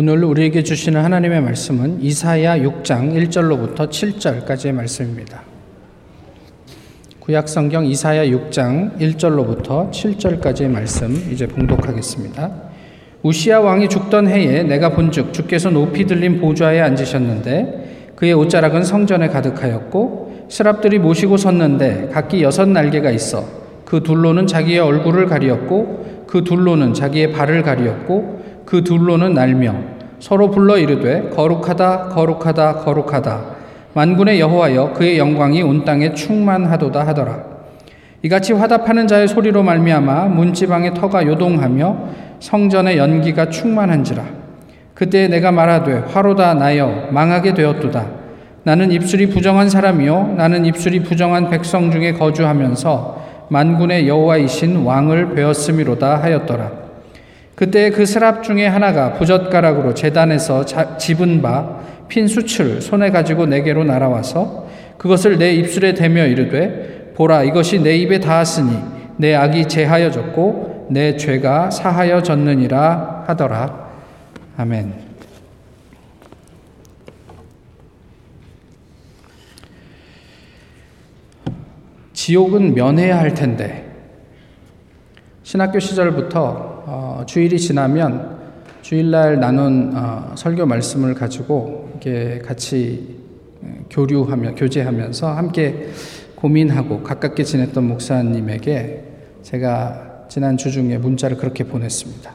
오늘 우리에게 주시는 하나님의 말씀은 이사야 6장 1절로부터 7절까지의 말씀입니다. 구약 성경 이사야 6장 1절로부터 7절까지의 말씀 이제 봉독하겠습니다. 우시아 왕이 죽던 해에 내가 본즉 주께서 높이 들린 보좌에 앉으셨는데 그의 옷자락은 성전에 가득하였고 스랍들이 모시고 섰는데 각기 여섯 날개가 있어 그 둘로는 자기의 얼굴을 가리었고 그 둘로는 자기의 발을 가리었고 그 둘로는 날며 서로 불러 이르되 거룩하다 거룩하다 거룩하다. 만군의 여호와여 그의 영광이 온 땅에 충만하도다 하더라. 이같이 화답하는 자의 소리로 말미암아 문지방의 터가 요동하며 성전의 연기가 충만한지라. 그때 내가 말하되 화로다 나여 망하게 되었도다. 나는 입술이 부정한 사람이요 나는 입술이 부정한 백성 중에 거주하면서 만군의 여호와이신 왕을 배웠음이로다 하였더라 그때 그 스랍 중에 하나가 부젓가락으로 재단에서 집은 바 핀 수출 손에 가지고 내게로 날아와서 그것을 내 입술에 대며 이르되 보라 이것이 내 입에 닿았으니 내 악이 제하여졌고 내 죄가 사하여졌느니라 하더라 아멘. 지옥은 면해야 할 텐데 신학교 시절부터 어, 주일이 지나면 주일날 나눈 어, 설교 말씀을 가지고 이렇게 같이 교류하며 교제하면서 함께 고민하고 가깝게 지냈던 목사님에게 제가 지난 주 중에 문자를 그렇게 보냈습니다.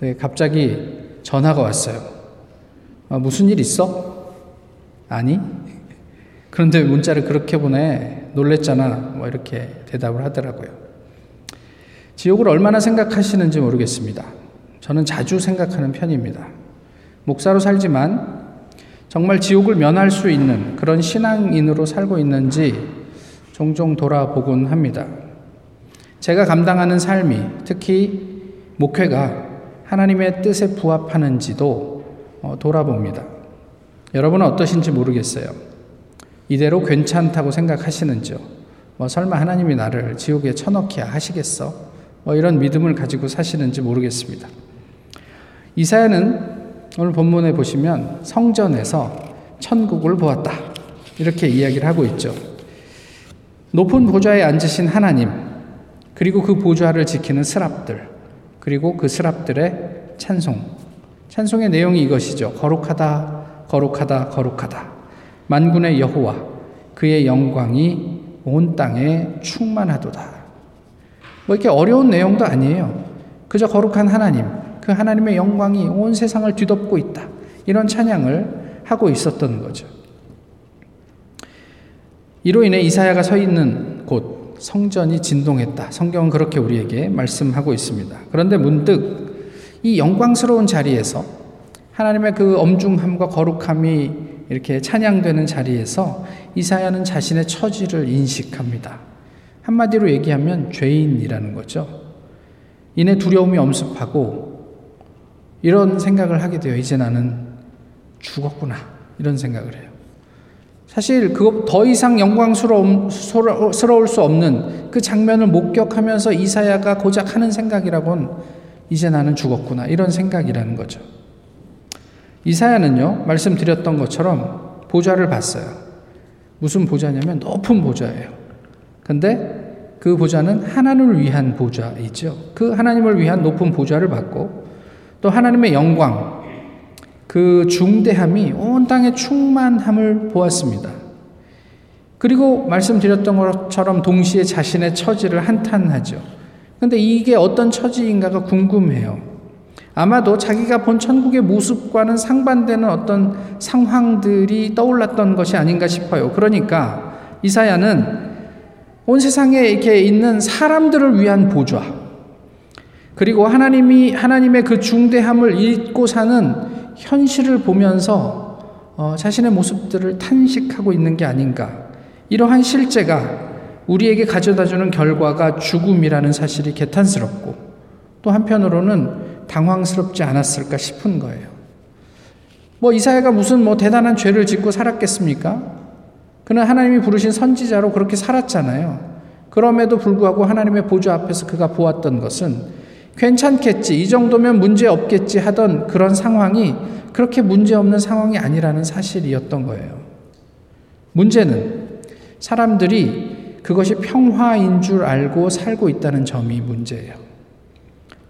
네, 갑자기 전화가 왔어요. 어, 무슨 일 있어? 아니? 그런데 문자를 그렇게 보내 놀랬잖아. 뭐 이렇게 대답을 하더라고요. 지옥을 얼마나 생각하시는지 모르겠습니다. 저는 자주 생각하는 편입니다. 목사로 살지만 정말 지옥을 면할 수 있는 그런 신앙인으로 살고 있는지 종종 돌아보곤 합니다. 제가 감당하는 삶이 특히 목회가 하나님의 뜻에 부합하는지도 어, 돌아봅니다. 여러분은 어떠신지 모르겠어요. 이대로 괜찮다고 생각하시는지요? 뭐 설마 하나님이 나를 지옥에 쳐넣기야 하시겠어? 뭐 이런 믿음을 가지고 사시는지 모르겠습니다. 이사야는 오늘 본문에 보시면 성전에서 천국을 보았다. 이렇게 이야기를 하고 있죠. 높은 보좌에 앉으신 하나님, 그리고 그 보좌를 지키는 스랍들, 그리고 그 스랍들의 찬송. 찬송의 내용이 이것이죠. 거룩하다, 거룩하다, 거룩하다. 만군의 여호와, 그의 영광이 온 땅에 충만하도다. 뭐 이렇게 어려운 내용도 아니에요. 그저 거룩한 하나님, 그 하나님의 영광이 온 세상을 뒤덮고 있다. 이런 찬양을 하고 있었던 거죠. 이로 인해 이사야가 서 있는 곳 성전이 진동했다. 성경은 그렇게 우리에게 말씀하고 있습니다. 그런데 문득 이 영광스러운 자리에서 하나님의 그 엄중함과 거룩함이 이렇게 찬양되는 자리에서 이사야는 자신의 처지를 인식합니다. 한마디로 얘기하면 죄인이라는 거죠. 이내 두려움이 엄습하고 이런 생각을 하게 돼요. 이제 나는 죽었구나. 이런 생각을 해요. 사실 그것 더 이상 영광스러울 수 없는 그 장면을 목격하면서 이사야가 고작 하는 생각이라곤 이제 나는 죽었구나. 이런 생각이라는 거죠. 이사야는요, 말씀드렸던 것처럼 보좌를 봤어요. 무슨 보좌냐면 높은 보좌예요. 근데 그 보좌는 하나님을 위한 보좌이죠. 그 하나님을 위한 높은 보좌를 받고 또 하나님의 영광, 그 중대함이 온 땅에 충만함을 보았습니다. 그리고 말씀드렸던 것처럼 동시에 자신의 처지를 한탄하죠. 근데 이게 어떤 처지인가가 궁금해요. 아마도 자기가 본 천국의 모습과는 상반되는 어떤 상황들이 떠올랐던 것이 아닌가 싶어요. 그러니까 이사야는 온 세상에 이렇게 있는 사람들을 위한 보좌, 그리고 하나님이, 하나님의 그 중대함을 잊고 사는 현실을 보면서 어, 자신의 모습들을 탄식하고 있는 게 아닌가. 이러한 실제가 우리에게 가져다 주는 결과가 죽음이라는 사실이 개탄스럽고 또 한편으로는 당황스럽지 않았을까 싶은 거예요. 뭐 이사야가 무슨 뭐 대단한 죄를 짓고 살았겠습니까? 그는 하나님이 부르신 선지자로 그렇게 살았잖아요. 그럼에도 불구하고 하나님의 보좌 앞에서 그가 보았던 것은 괜찮겠지. 이 정도면 문제 없겠지 하던 그런 상황이 그렇게 문제 없는 상황이 아니라는 사실이었던 거예요. 문제는 사람들이 그것이 평화인 줄 알고 살고 있다는 점이 문제예요.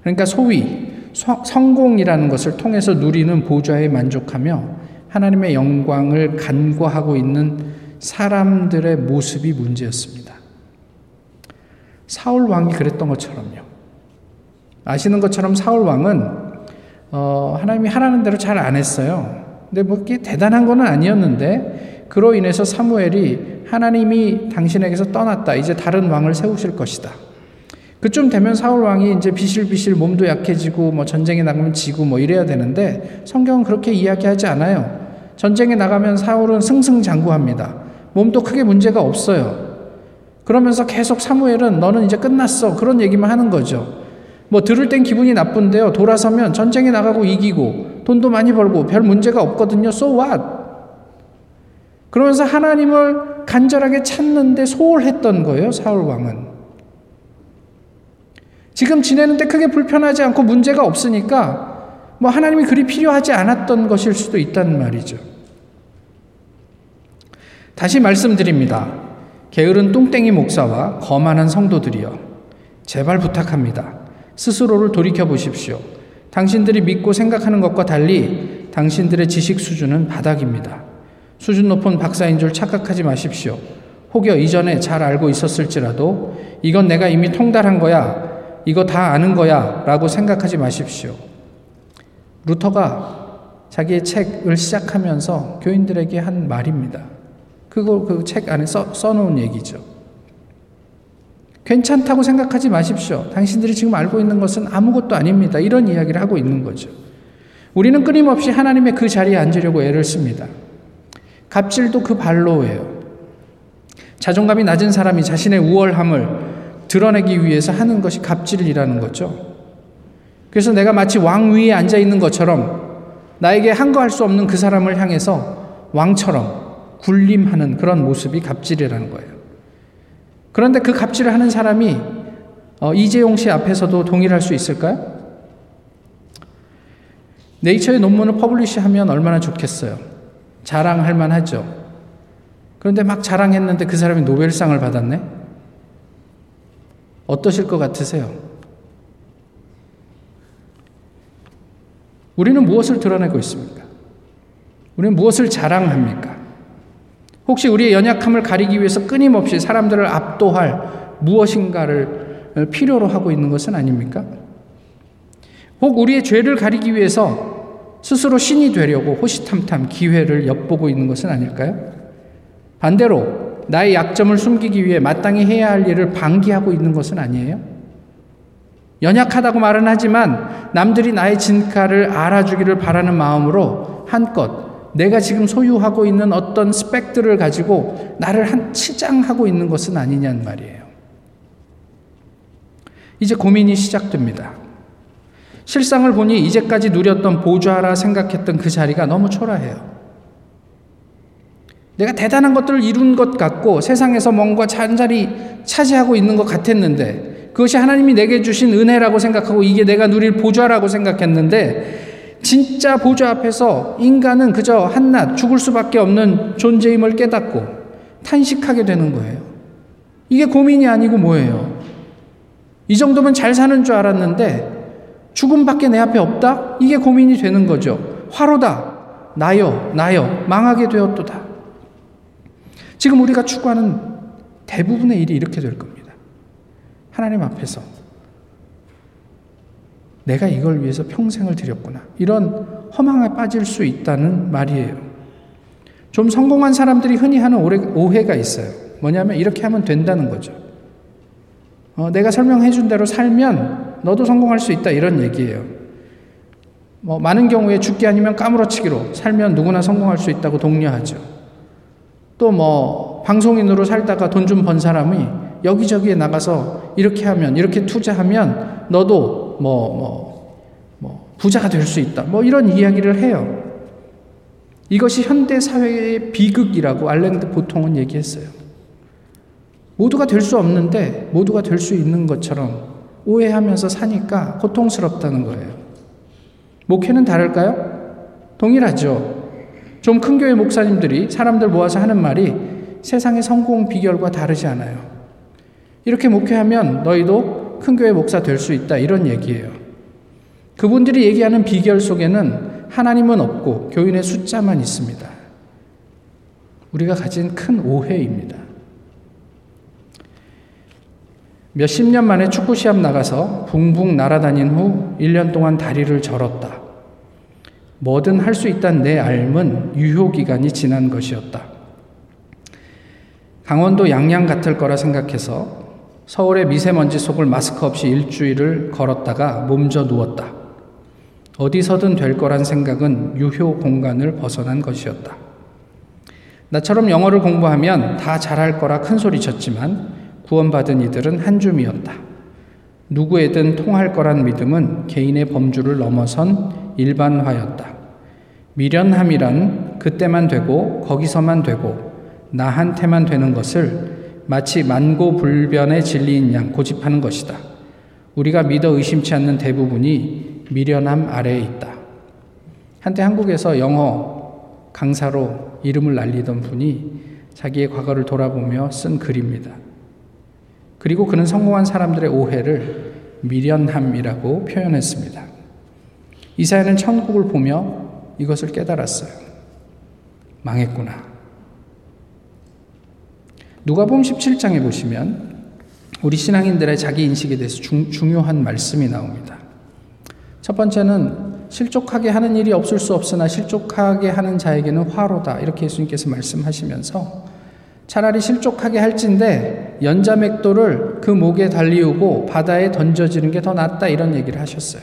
그러니까 소위 성공이라는 것을 통해서 누리는 보좌에 만족하며 하나님의 영광을 간과하고 있는 사람들의 모습이 문제였습니다. 사울 왕이 그랬던 것처럼요. 아시는 것처럼 사울 왕은 어, 하나님이 하라는 대로 잘 안 했어요. 근데 뭐 그게 대단한 건 아니었는데 그로 인해서 사무엘이 하나님이 당신에게서 떠났다. 이제 다른 왕을 세우실 것이다. 그쯤 되면 사울 왕이 이제 비실비실 몸도 약해지고 뭐 전쟁에 나가면 지고 뭐 이래야 되는데 성경은 그렇게 이야기하지 않아요. 전쟁에 나가면 사울은 승승장구합니다. 몸도 크게 문제가 없어요. 그러면서 계속 사무엘은 너는 이제 끝났어. 그런 얘기만 하는 거죠. 뭐 들을 땐 기분이 나쁜데요. 돌아서면 전쟁에 나가고 이기고 돈도 많이 벌고 별 문제가 없거든요. So what? 그러면서 하나님을 간절하게 찾는데 소홀했던 거예요. 사울 왕은. 지금 지내는데 크게 불편하지 않고 문제가 없으니까 뭐 하나님이 그리 필요하지 않았던 것일 수도 있다는 말이죠. 다시 말씀드립니다. 게으른 뚱땡이 목사와 거만한 성도들이여 제발 부탁합니다. 스스로를 돌이켜 보십시오. 당신들이 믿고 생각하는 것과 달리 당신들의 지식 수준은 바닥입니다. 수준 높은 박사인 줄 착각하지 마십시오. 혹여 이전에 잘 알고 있었을지라도 이건 내가 이미 통달한 거야. 이거 다 아는 거야. 라고 생각하지 마십시오. 루터가 자기의 책을 시작하면서 교인들에게 한 말입니다. 그걸 그 책 안에 써, 써놓은 얘기죠. 괜찮다고 생각하지 마십시오. 당신들이 지금 알고 있는 것은 아무것도 아닙니다. 이런 이야기를 하고 있는 거죠. 우리는 끊임없이 하나님의 그 자리에 앉으려고 애를 씁니다. 갑질도 그 발로예요. 자존감이 낮은 사람이 자신의 우월함을 드러내기 위해서 하는 것이 갑질이라는 거죠. 그래서 내가 마치 왕 위에 앉아 있는 것처럼 나에게 한 거 할 수 없는 그 사람을 향해서 왕처럼 군림하는 그런 모습이 갑질이라는 거예요. 그런데 그 갑질을 하는 사람이 어, 이재용 씨 앞에서도 동일할 수 있을까요? 네이처의 논문을 publish하면 얼마나 좋겠어요. 자랑할 만하죠. 그런데 막 자랑했는데 그 사람이 노벨상을 받았네? 어떠실 것 같으세요? 우리는 무엇을 드러내고 있습니까? 우리는 무엇을 자랑합니까? 혹시 우리의 연약함을 가리기 위해서 끊임없이 사람들을 압도할 무엇인가를 필요로 하고 있는 것은 아닙니까? 혹 우리의 죄를 가리기 위해서 스스로 신이 되려고 호시탐탐 기회를 엿보고 있는 것은 아닐까요? 반대로 나의 약점을 숨기기 위해 마땅히 해야 할 일을 방기하고 있는 것은 아니에요? 연약하다고 말은 하지만 남들이 나의 진가를 알아주기를 바라는 마음으로 한껏 내가 지금 소유하고 있는 어떤 스펙들을 가지고 나를 한 치장하고 있는 것은 아니냐는 말이에요. 이제 고민이 시작됩니다. 실상을 보니 이제까지 누렸던 보좌라 생각했던 그 자리가 너무 초라해요. 내가 대단한 것들을 이룬 것 같고 세상에서 뭔가 잔자리 차지하고 있는 것 같았는데 그것이 하나님이 내게 주신 은혜라고 생각하고 이게 내가 누릴 보좌라고 생각했는데 진짜 보좌 앞에서 인간은 그저 한낱 죽을 수밖에 없는 존재임을 깨닫고 탄식하게 되는 거예요. 이게 고민이 아니고 뭐예요? 이 정도면 잘 사는 줄 알았는데 죽음밖에 내 앞에 없다? 이게 고민이 되는 거죠. 화로다. 나여, 나여, 망하게 되었도다. 지금 우리가 추구하는 대부분의 일이 이렇게 될 겁니다. 하나님 앞에서 내가 이걸 위해서 평생을 들였구나. 이런 허망에 빠질 수 있다는 말이에요. 좀 성공한 사람들이 흔히 하는 오해가 있어요. 뭐냐면 이렇게 하면 된다는 거죠. 어, 내가 설명해 준 대로 살면 너도 성공할 수 있다 이런 얘기예요. 뭐 많은 경우에 죽기 아니면 까무러치기로 살면 누구나 성공할 수 있다고 독려하죠. 또 뭐 방송인으로 살다가 돈 좀 번 사람이 여기저기에 나가서 이렇게 하면 이렇게 투자하면 너도 뭐, 뭐, 뭐, 부자가 될 수 있다. 뭐 이런 이야기를 해요. 이것이 현대 사회의 비극이라고 알랭드 보통은 얘기했어요. 모두가 될 수 없는데 모두가 될 수 있는 것처럼 오해하면서 사니까 고통스럽다는 거예요. 목회는 다를까요? 동일하죠. 좀 큰 교회 목사님들이 사람들 모아서 하는 말이 세상의 성공 비결과 다르지 않아요. 이렇게 목회하면 너희도 큰 교회 목사 될 수 있다. 이런 얘기예요. 그분들이 얘기하는 비결 속에는 하나님은 없고 교인의 숫자만 있습니다. 우리가 가진 큰 오해입니다. 몇십 년 만에 축구 시합 나가서 붕붕 날아다닌 후 1년 동안 다리를 절었다. 뭐든 할 수 있다는 내 알은 유효 기간이 지난 것이었다. 강원도 양양 같을 거라 생각해서 서울의 미세먼지 속을 마스크 없이 일주일을 걸었다가 몸져 누웠다. 어디서든 될 거란 생각은 유효 공간을 벗어난 것이었다. 나처럼 영어를 공부하면 다 잘할 거라 큰 소리 쳤지만 구원받은 이들은 한 줌이었다. 누구에든 통할 거란 믿음은 개인의 범주를 넘어선 일반화였다. 미련함이란 그때만 되고 거기서만 되고 나한테만 되는 것을 마치 만고불변의 진리인 양 고집하는 것이다. 우리가 믿어 의심치 않는 대부분이 미련함 아래에 있다. 한때 한국에서 영어 강사로 이름을 날리던 분이 자기의 과거를 돌아보며 쓴 글입니다. 그리고 그는 성공한 사람들의 오해를 미련함이라고 표현했습니다. 이사야는 천국을 보며 이것을 깨달았어요. 망했구나. 누가복음 17장에 보시면 우리 신앙인들의 자기 인식에 대해서 중, 중요한 말씀이 나옵니다. 첫 번째는 실족하게 하는 일이 없을 수 없으나 실족하게 하는 자에게는 화로다. 이렇게 예수님께서 말씀하시면서 차라리 실족하게 할진데 연자맥도를 그 목에 달리우고 바다에 던져지는 게 더 낫다 이런 얘기를 하셨어요.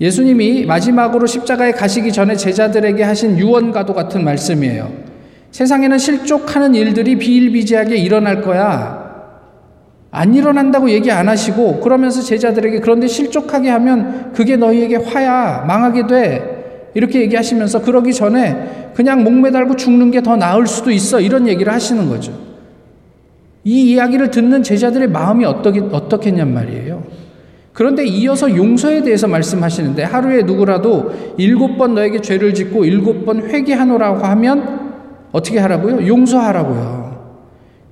예수님이 마지막으로 십자가에 가시기 전에 제자들에게 하신 유언과도 같은 말씀이에요. 세상에는 실족하는 일들이 비일비재하게 일어날 거야. 안 일어난다고 얘기 안 하시고 그러면서 제자들에게 그런데 실족하게 하면 그게 너희에게 화야. 망하게 돼. 이렇게 얘기하시면서 그러기 전에 그냥 목매달고 죽는 게 더 나을 수도 있어. 이런 얘기를 하시는 거죠. 이 이야기를 듣는 제자들의 마음이 어떻게, 어떻겠냔 말이에요. 그런데 이어서 용서에 대해서 말씀하시는데 하루에 누구라도 일곱 번 너에게 죄를 짓고 일곱 번 회개하노라고 하면 어떻게 하라고요? 용서하라고요.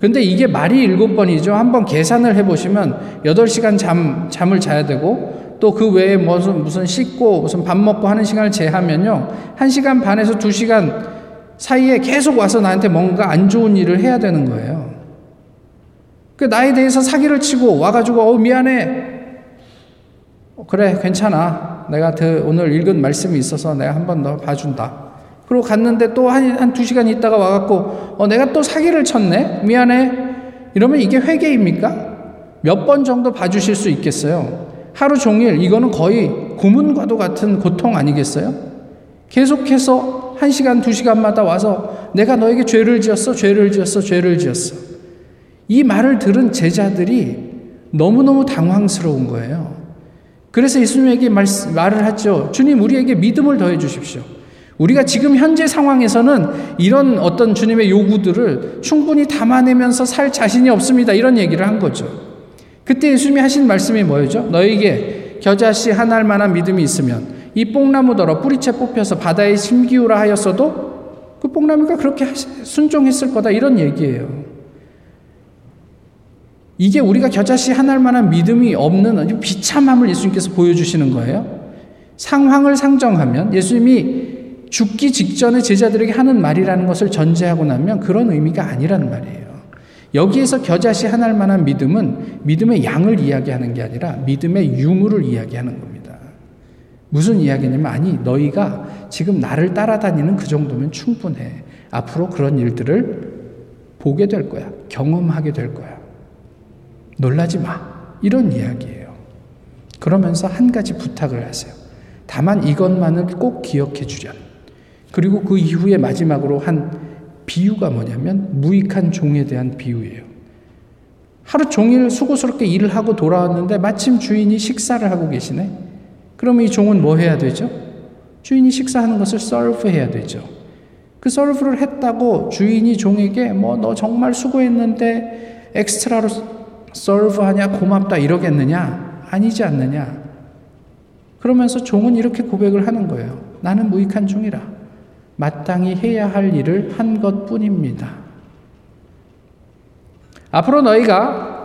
근데 이게 말이 일곱 번이죠. 한번 계산을 해보시면 여덟 시간 잠, 잠을 자야 되고 또 그 외에 무슨, 무슨 씻고 무슨 밥 먹고 하는 시간을 제하면요. 한 시간 반에서 두 시간 사이에 계속 와서 나한테 뭔가 안 좋은 일을 해야 되는 거예요. 그 나에 대해서 사기를 치고 와가지고 어 미안해. 어, 그래 괜찮아. 내가 그 오늘 읽은 말씀이 있어서 내가 한 번 더 봐준다. 그리고 갔는데 또 한 한 두 시간 있다가 와갖고 어 내가 또 사기를 쳤네. 미안해. 이러면 이게 회개입니까? 몇 번 정도 봐주실 수 있겠어요? 하루 종일 이거는 거의 고문과도 같은 고통 아니겠어요? 계속해서 한 시간 두 시간마다 와서 내가 너에게 죄를 지었어, 죄를 지었어, 죄를 지었어. 이 말을 들은 제자들이 너무너무 당황스러운 거예요. 그래서 예수님에게 말, 말을 하죠. 주님, 우리에게 믿음을 더해 주십시오. 우리가 지금 현재 상황에서는 이런 어떤 주님의 요구들을 충분히 담아내면서 살 자신이 없습니다. 이런 얘기를 한 거죠. 그때 예수님이 하신 말씀이 뭐였죠? 너에게 겨자씨 하나할 만한 믿음이 있으면 이 뽕나무더러 뿌리채 뽑혀서 바다에 심기우라 하였어도 그 뽕나무가 그렇게 순종했을 거다. 이런 얘기예요. 이게 우리가 겨자씨 하나할 만한 믿음이 없는 비참함을 예수님께서 보여주시는 거예요. 상황을 상정하면 예수님이 죽기 직전에 제자들에게 하는 말이라는 것을 전제하고 나면 그런 의미가 아니라는 말이에요. 여기에서 겨자씨 하나할 만한 믿음은 믿음의 양을 이야기하는 게 아니라 믿음의 유무를 이야기하는 겁니다. 무슨 이야기냐면 아니 너희가 지금 나를 따라다니는 그 정도면 충분해. 앞으로 그런 일들을 보게 될 거야. 경험하게 될 거야. 놀라지 마. 이런 이야기예요. 그러면서 한 가지 부탁을 하세요. 다만 이것만을 꼭 기억해 주련. 그리고 그 이후에 마지막으로 한 비유가 뭐냐면 무익한 종에 대한 비유예요. 하루 종일 수고스럽게 일을 하고 돌아왔는데 마침 주인이 식사를 하고 계시네. 그럼 이 종은 뭐 해야 되죠? 주인이 식사하는 것을 서브 해야 되죠. 그 serve를 했다고 주인이 종에게 뭐 너 정말 수고했는데 extra로 serve하냐 고맙다 이러겠느냐? 아니지 않느냐. 그러면서 종은 이렇게 고백을 하는 거예요. 나는 무익한 종이라. 마땅히 해야 할 일을 한 것 뿐입니다. 앞으로 너희가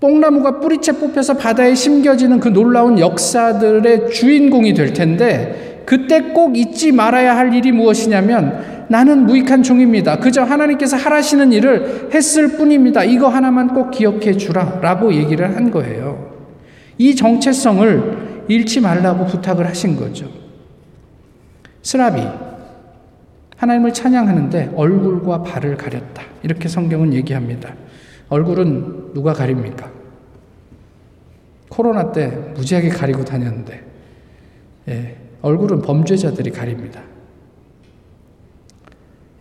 뽕나무가 뿌리채 뽑혀서 바다에 심겨지는 그 놀라운 역사들의 주인공이 될 텐데, 그때 꼭 잊지 말아야 할 일이 무엇이냐면, 나는 무익한 종입니다. 그저 하나님께서 하라시는 일을 했을 뿐입니다. 이거 하나만 꼭 기억해 주라. 라고 얘기를 한 거예요. 이 정체성을 잃지 말라고 부탁을 하신 거죠. 스라비, 하나님을 찬양하는데 얼굴과 발을 가렸다. 이렇게 성경은 얘기합니다. 얼굴은 누가 가립니까? 코로나 때 무지하게 가리고 다녔는데, 예, 얼굴은 범죄자들이 가립니다.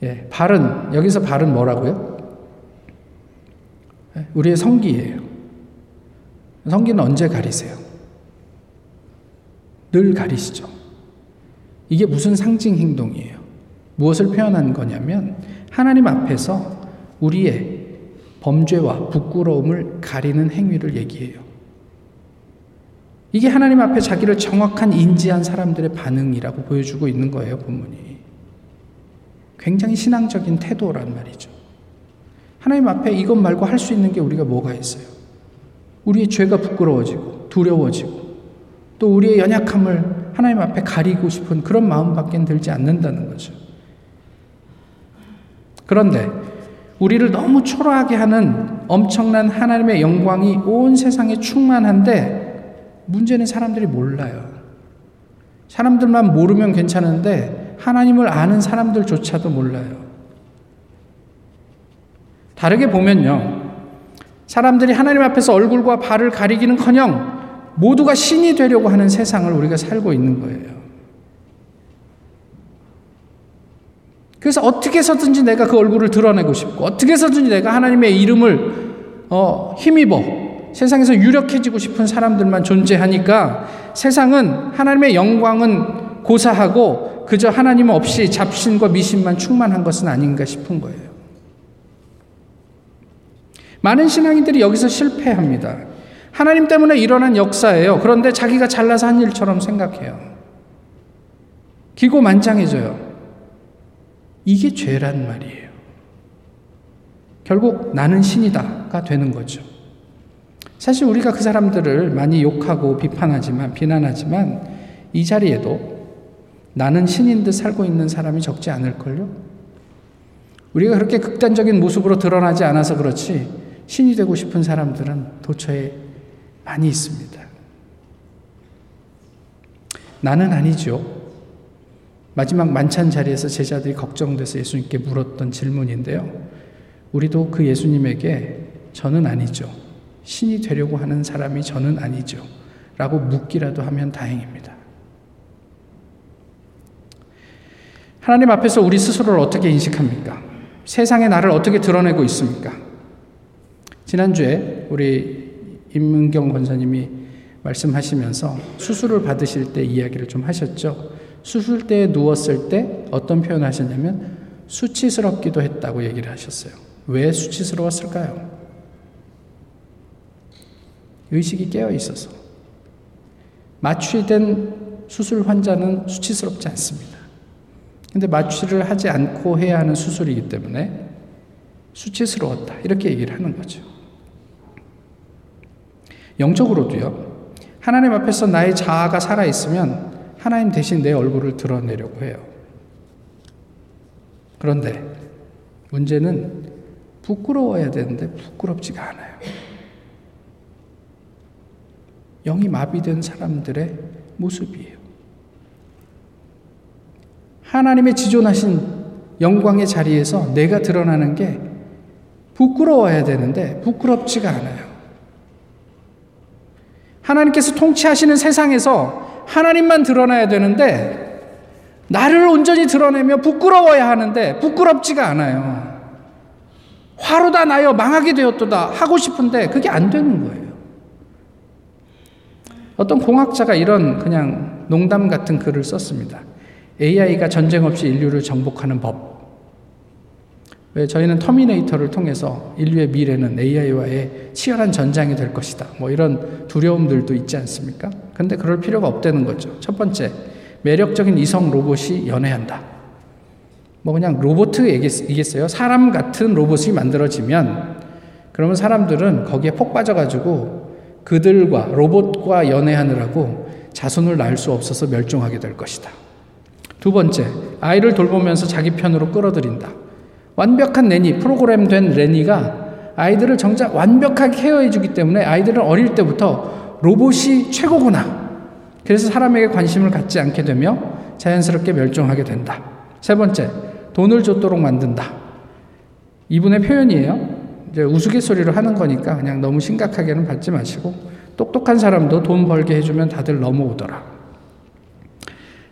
예, 발은, 여기서 발은 뭐라고요? 예, 우리의 성기예요. 성기는 언제 가리세요? 늘 가리시죠. 이게 무슨 상징 행동이에요? 무엇을 표현한 거냐면 하나님 앞에서 우리의 범죄와 부끄러움을 가리는 행위를 얘기해요. 이게 하나님 앞에 자기를 정확한 인지한 사람들의 반응이라고 보여주고 있는 거예요, 본문이. 굉장히 신앙적인 태도란 말이죠. 하나님 앞에 이것 말고 할 수 있는 게 우리가 뭐가 있어요? 우리의 죄가 부끄러워지고 두려워지고 또 우리의 연약함을 하나님 앞에 가리고 싶은 그런 마음밖에 들지 않는다는 거죠. 그런데 우리를 너무 초라하게 하는 엄청난 하나님의 영광이 온 세상에 충만한데 문제는 사람들이 몰라요. 사람들만 모르면 괜찮은데 하나님을 아는 사람들조차도 몰라요. 다르게 보면요. 사람들이 하나님 앞에서 얼굴과 발을 가리기는 커녕 모두가 신이 되려고 하는 세상을 우리가 살고 있는 거예요. 그래서 어떻게 해서든지 내가 그 얼굴을 드러내고 싶고, 어떻게 해서든지 내가 하나님의 이름을 어, 힘입어 세상에서 유력해지고 싶은 사람들만 존재하니까 세상은 하나님의 영광은 고사하고 그저 하나님 없이 잡신과 미신만 충만한 것은 아닌가 싶은 거예요. 많은 신앙인들이 여기서 실패합니다. 하나님 때문에 일어난 역사예요. 그런데 자기가 잘나서 한 일처럼 생각해요. 기고만장해져요. 이게 죄란 말이에요. 결국 나는 신이다가 되는 거죠. 사실 우리가 그 사람들을 많이 욕하고 비판하지만, 비난하지만, 이 자리에도 나는 신인 듯 살고 있는 사람이 적지 않을걸요? 우리가 그렇게 극단적인 모습으로 드러나지 않아서 그렇지, 신이 되고 싶은 사람들은 도처에 많이 있습니다. 나는 아니죠. 마지막 만찬 자리에서 제자들이 걱정돼서 예수님께 물었던 질문인데요. 우리도 그 예수님에게 저는 아니죠. 신이 되려고 하는 사람이 저는 아니죠. 라고 묻기라도 하면 다행입니다. 하나님 앞에서 우리 스스로를 어떻게 인식합니까? 세상에 나를 어떻게 드러내고 있습니까? 지난주에 우리 임문경 권사님이 말씀하시면서 수술을 받으실 때 이야기를 좀 하셨죠. 수술대에 누웠을 때 어떤 표현을 하셨냐면 수치스럽기도 했다고 얘기를 하셨어요. 왜 수치스러웠을까요? 의식이 깨어 있어서. 마취된 수술 환자는 수치스럽지 않습니다. 근데 마취를 하지 않고 해야 하는 수술이기 때문에 수치스러웠다. 이렇게 얘기를 하는 거죠. 영적으로도요. 하나님 앞에서 나의 자아가 살아있으면 하나님 대신 내 얼굴을 드러내려고 해요. 그런데 문제는 부끄러워야 되는데 부끄럽지가 않아요. 영이 마비된 사람들의 모습이에요. 하나님의 지존하신 영광의 자리에서 내가 드러나는 게 부끄러워야 되는데 부끄럽지가 않아요. 하나님께서 통치하시는 세상에서 하나님만 드러나야 되는데 나를 온전히 드러내며 부끄러워야 하는데 부끄럽지가 않아요. 화로 다 나여 망하게 되었도다 하고 싶은데 그게 안 되는 거예요. 어떤 공학자가 이런 그냥 농담 같은 글을 썼습니다. AI가 전쟁 없이 인류를 정복하는 법. 왜 저희는 터미네이터를 통해서 인류의 미래는 AI와의 치열한 전장이 될 것이다. 뭐 이런 두려움들도 있지 않습니까? 근데 그럴 필요가 없다는 거죠. 첫 번째, 매력적인 이성 로봇이 연애한다. 뭐 그냥 로봇이겠어요. 사람 같은 로봇이 만들어지면 그러면 사람들은 거기에 폭 빠져가지고 그들과 로봇과 연애하느라고 자손을 낳을 수 없어서 멸종하게 될 것이다. 두 번째, 아이를 돌보면서 자기 편으로 끌어들인다. 완벽한 레니, 프로그램된 레니가 아이들을 정작 완벽하게 케어해 주기 때문에 아이들은 어릴 때부터 로봇이 최고구나. 그래서 사람에게 관심을 갖지 않게 되며 자연스럽게 멸종하게 된다. 세 번째, 돈을 줬도록 만든다. 이분의 표현이에요. 이제 우스갯소리로 하는 거니까 그냥 너무 심각하게는 받지 마시고 똑똑한 사람도 돈 벌게 해주면 다들 넘어오더라.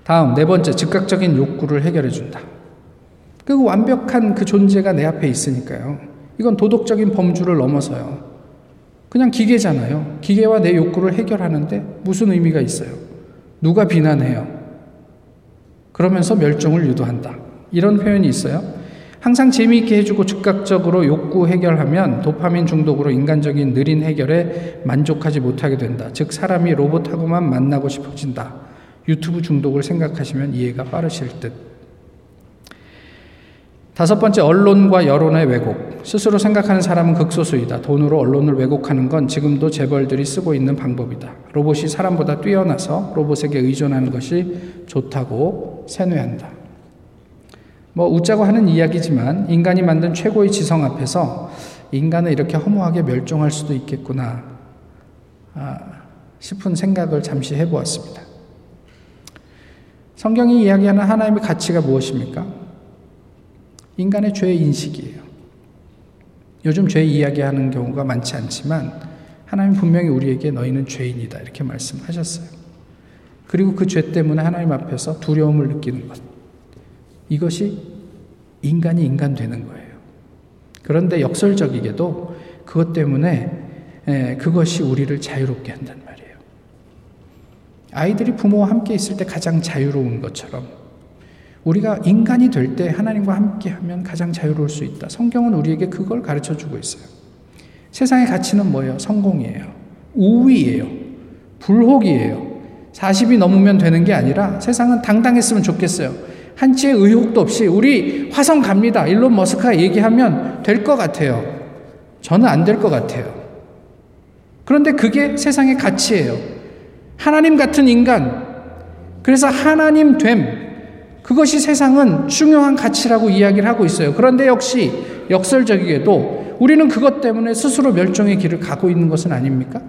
다음 네 번째 즉각적인 욕구를 해결해 준다. 그 완벽한 그 존재가 내 앞에 있으니까요. 이건 도덕적인 범주를 넘어서요. 그냥 기계잖아요. 기계와 내 욕구를 해결하는데 무슨 의미가 있어요? 누가 비난해요? 그러면서 멸종을 유도한다. 이런 표현이 있어요. 항상 재미있게 해주고 즉각적으로 욕구 해결하면 도파민 중독으로 인간적인 느린 해결에 만족하지 못하게 된다. 즉, 사람이 로봇하고만 만나고 싶어진다. 유튜브 중독을 생각하시면 이해가 빠르실 듯. 다섯 번째, 언론과 여론의 왜곡. 스스로 생각하는 사람은 극소수이다. 돈으로 언론을 왜곡하는 건 지금도 재벌들이 쓰고 있는 방법이다. 로봇이 사람보다 뛰어나서 로봇에게 의존하는 것이 좋다고 세뇌한다. 뭐 웃자고 하는 이야기지만 인간이 만든 최고의 지성 앞에서 인간은 이렇게 허무하게 멸종할 수도 있겠구나 아, 싶은 생각을 잠시 해보았습니다. 성경이 이야기하는 하나님의 가치가 무엇입니까? 인간의 죄 인식이에요. 요즘 죄 이야기하는 경우가 많지 않지만 하나님 분명히 우리에게 너희는 죄인이다 이렇게 말씀하셨어요. 그리고 그 죄 때문에 하나님 앞에서 두려움을 느끼는 것. 이것이 인간이 인간 되는 거예요. 그런데 역설적이게도 그것 때문에 그것이 우리를 자유롭게 한단 말이에요. 아이들이 부모와 함께 있을 때 가장 자유로운 것처럼 우리가 인간이 될 때 하나님과 함께 하면 가장 자유로울 수 있다. 성경은 우리에게 그걸 가르쳐 주고 있어요. 세상의 가치는 뭐예요? 성공이에요. 우위예요. 불혹이에요. 40이 넘으면 되는 게 아니라 세상은 당당했으면 좋겠어요. 한치의 의혹도 없이 우리 화성 갑니다. 일론 머스크가 얘기하면 될 것 같아요. 저는 안 될 것 같아요. 그런데 그게 세상의 가치예요. 하나님 같은 인간. 그래서 하나님 됨. 그것이 세상은 중요한 가치라고 이야기를 하고 있어요. 그런데 역시 역설적이게도 우리는 그것 때문에 스스로 멸종의 길을 가고 있는 것은 아닙니까?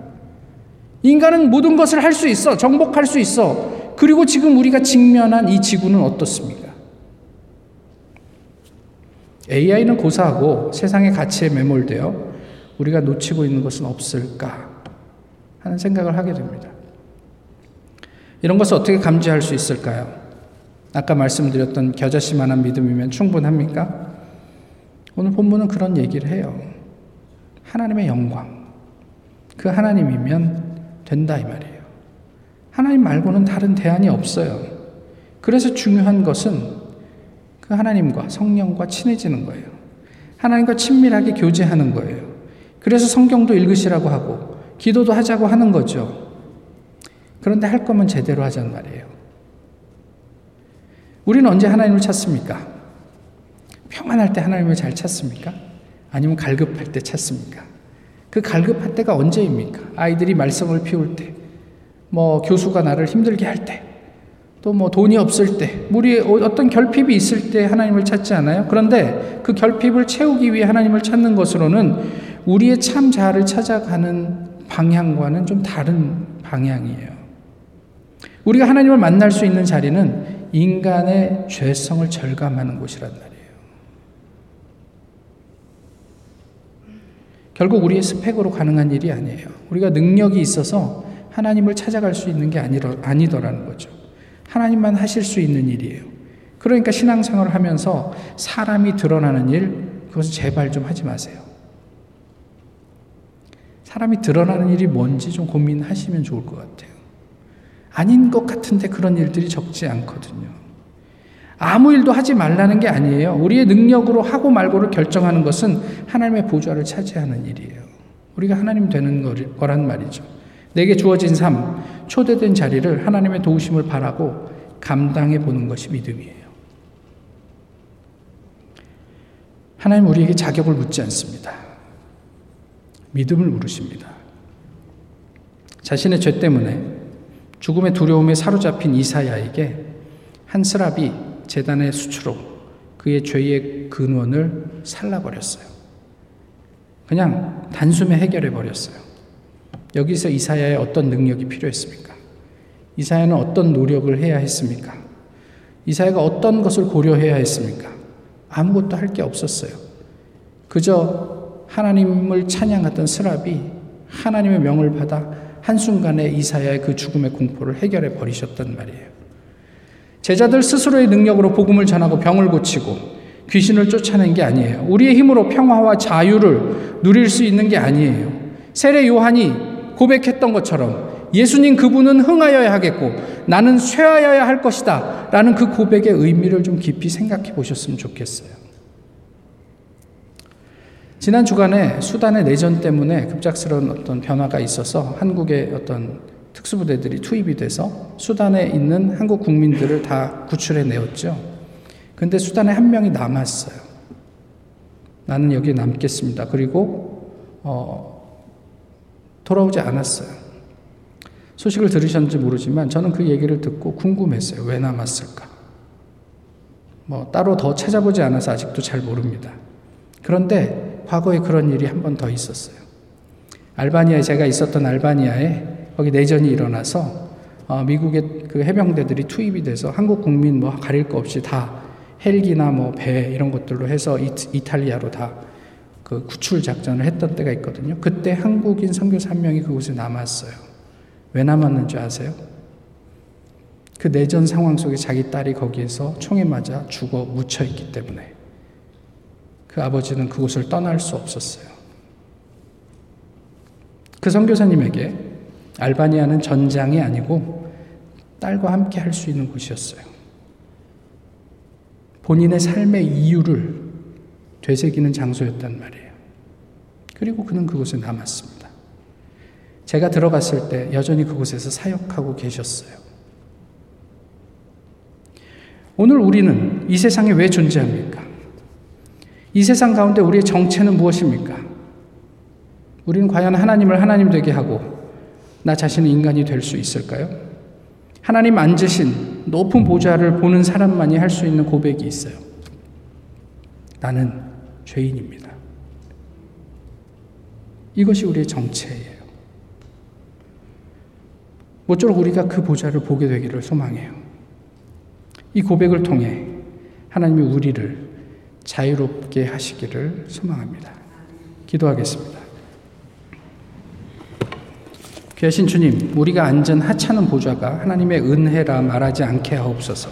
인간은 모든 것을 할 수 있어. 정복할 수 있어. 그리고 지금 우리가 직면한 이 지구는 어떻습니까? AI는 고사하고 세상의 가치에 매몰되어 우리가 놓치고 있는 것은 없을까 하는 생각을 하게 됩니다. 이런 것을 어떻게 감지할 수 있을까요? 아까 말씀드렸던 겨자씨만한 믿음이면 충분합니까? 오늘 본문은 그런 얘기를 해요. 하나님의 영광. 그 하나님이면 된다 이 말이에요. 하나님 말고는 다른 대안이 없어요. 그래서 중요한 것은 그 하나님과 성령과 친해지는 거예요. 하나님과 친밀하게 교제하는 거예요. 그래서 성경도 읽으시라고 하고 기도도 하자고 하는 거죠. 그런데 할 거면 제대로 하자는 말이에요. 우리는 언제 하나님을 찾습니까? 평안할 때 하나님을 잘 찾습니까? 아니면 갈급할 때 찾습니까? 그 갈급할 때가 언제입니까? 아이들이 말썽을 피울 때, 뭐 교수가 나를 힘들게 할 때, 또 뭐 돈이 없을 때, 우리 어떤 결핍이 있을 때 하나님을 찾지 않아요? 그런데 그 결핍을 채우기 위해 하나님을 찾는 것으로는 우리의 참 자아를 찾아가는 방향과는 좀 다른 방향이에요. 우리가 하나님을 만날 수 있는 자리는 인간의 죄성을 절감하는 곳이란 말이에요. 결국 우리의 스펙으로 가능한 일이 아니에요. 우리가 능력이 있어서 하나님을 찾아갈 수 있는 게 아니더라는 거죠. 하나님만 하실 수 있는 일이에요. 그러니까 신앙생활을 하면서 사람이 드러나는 일, 그것을 제발 좀 하지 마세요. 사람이 드러나는 일이 뭔지 좀 고민하시면 좋을 것 같아요. 아닌 것 같은데 그런 일들이 적지 않거든요. 아무 일도 하지 말라는 게 아니에요. 우리의 능력으로 하고 말고를 결정하는 것은 하나님의 보좌를 차지하는 일이에요. 우리가 하나님 되는 거란 말이죠. 내게 주어진 삶, 초대된 자리를 하나님의 도우심을 바라고 감당해 보는 것이 믿음이에요. 하나님 우리에게 자격을 묻지 않습니다. 믿음을 물으십니다. 자신의 죄 때문에 죽음의 두려움에 사로잡힌 이사야에게 한 스랍이 재단의 수추로 그의 죄의 근원을 살라버렸어요. 그냥 단숨에 해결해 버렸어요. 여기서 이사야의 어떤 능력이 필요했습니까? 이사야는 어떤 노력을 해야 했습니까? 이사야가 어떤 것을 고려해야 했습니까? 아무것도 할 게 없었어요. 그저 하나님을 찬양하던 스랍이 하나님의 명을 받아 한순간에 이사야의 그 죽음의 공포를 해결해 버리셨단 말이에요. 제자들 스스로의 능력으로 복음을 전하고 병을 고치고 귀신을 쫓아낸 게 아니에요. 우리의 힘으로 평화와 자유를 누릴 수 있는 게 아니에요. 세례 요한이 고백했던 것처럼 예수님 그분은 흥하여야 하겠고 나는 쇠하여야 할 것이다. 라는 그 고백의 의미를 좀 깊이 생각해 보셨으면 좋겠어요. 지난 주간에 수단의 내전 때문에 급작스러운 어떤 변화가 있어서 한국의 어떤 특수부대들이 투입이 돼서 수단에 있는 한국 국민들을 다 구출해 내었죠. 근데 수단에 한 명이 남았어요. 나는 여기 남겠습니다. 그리고 어, 돌아오지 않았어요. 소식을 들으셨는지 모르지만 저는 그 얘기를 듣고 궁금했어요. 왜 남았을까? 뭐 따로 더 찾아보지 않아서 아직도 잘 모릅니다. 그런데 과거에 그런 일이 한 번 더 있었어요. 알바니아에 제가 있었던 알바니아에 거기 내전이 일어나서 어, 미국의 그 해병대들이 투입이 돼서 한국 국민 뭐 가릴 거 없이 다 헬기나 뭐 배 이런 것들로 해서 이탈리아로 다 그 구출 작전을 했던 때가 있거든요. 그때 한국인 선교사 한 명이 그곳에 남았어요. 왜 남았는지 아세요? 그 내전 상황 속에 자기 딸이 거기에서 총에 맞아 죽어 묻혀 있기 때문에 그 아버지는 그곳을 떠날 수 없었어요. 그 선교사님에게 알바니아는 전장이 아니고 딸과 함께 할 수 있는 곳이었어요. 본인의 삶의 이유를 되새기는 장소였단 말이에요. 그리고 그는 그곳에 남았습니다. 제가 들어갔을 때 여전히 그곳에서 사역하고 계셨어요. 오늘 우리는 이 세상에 왜 존재합니까? 이 세상 가운데 우리의 정체는 무엇입니까? 우리는 과연 하나님을 하나님 되게 하고 나 자신은 인간이 될 수 있을까요? 하나님 앉으신 높은 보좌를 보는 사람만이 할 수 있는 고백이 있어요. 나는 죄인입니다. 이것이 우리의 정체예요. 모쪼록 우리가 그 보좌를 보게 되기를 소망해요. 이 고백을 통해 하나님이 우리를 자유롭게 하시기를 소망합니다. 기도하겠습니다. 귀하신 주님, 우리가 앉은 하찮은 보좌가 하나님의 은혜라 말하지 않게 하옵소서.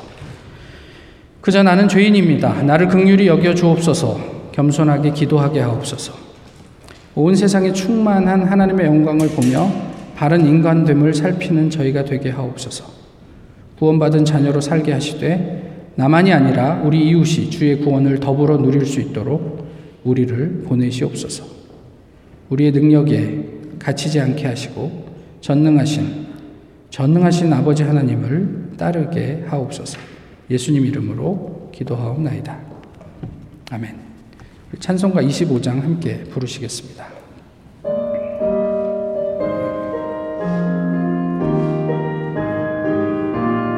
그저 나는 죄인입니다. 나를 극률이 여겨 주옵소서. 겸손하게 기도하게 하옵소서. 온 세상에 충만한 하나님의 영광을 보며 바른 인간됨을 살피는 저희가 되게 하옵소서. 구원받은 자녀로 살게 하시되 나만이 아니라 우리 이웃이 주의 구원을 더불어 누릴 수 있도록 우리를 보내시옵소서. 우리의 능력에 갇히지 않게 하시고 전능하신 전능하신 아버지 하나님을 따르게 하옵소서. 예수님 이름으로 기도하옵나이다. 아멘. 찬송가 25장 함께 부르시겠습니다.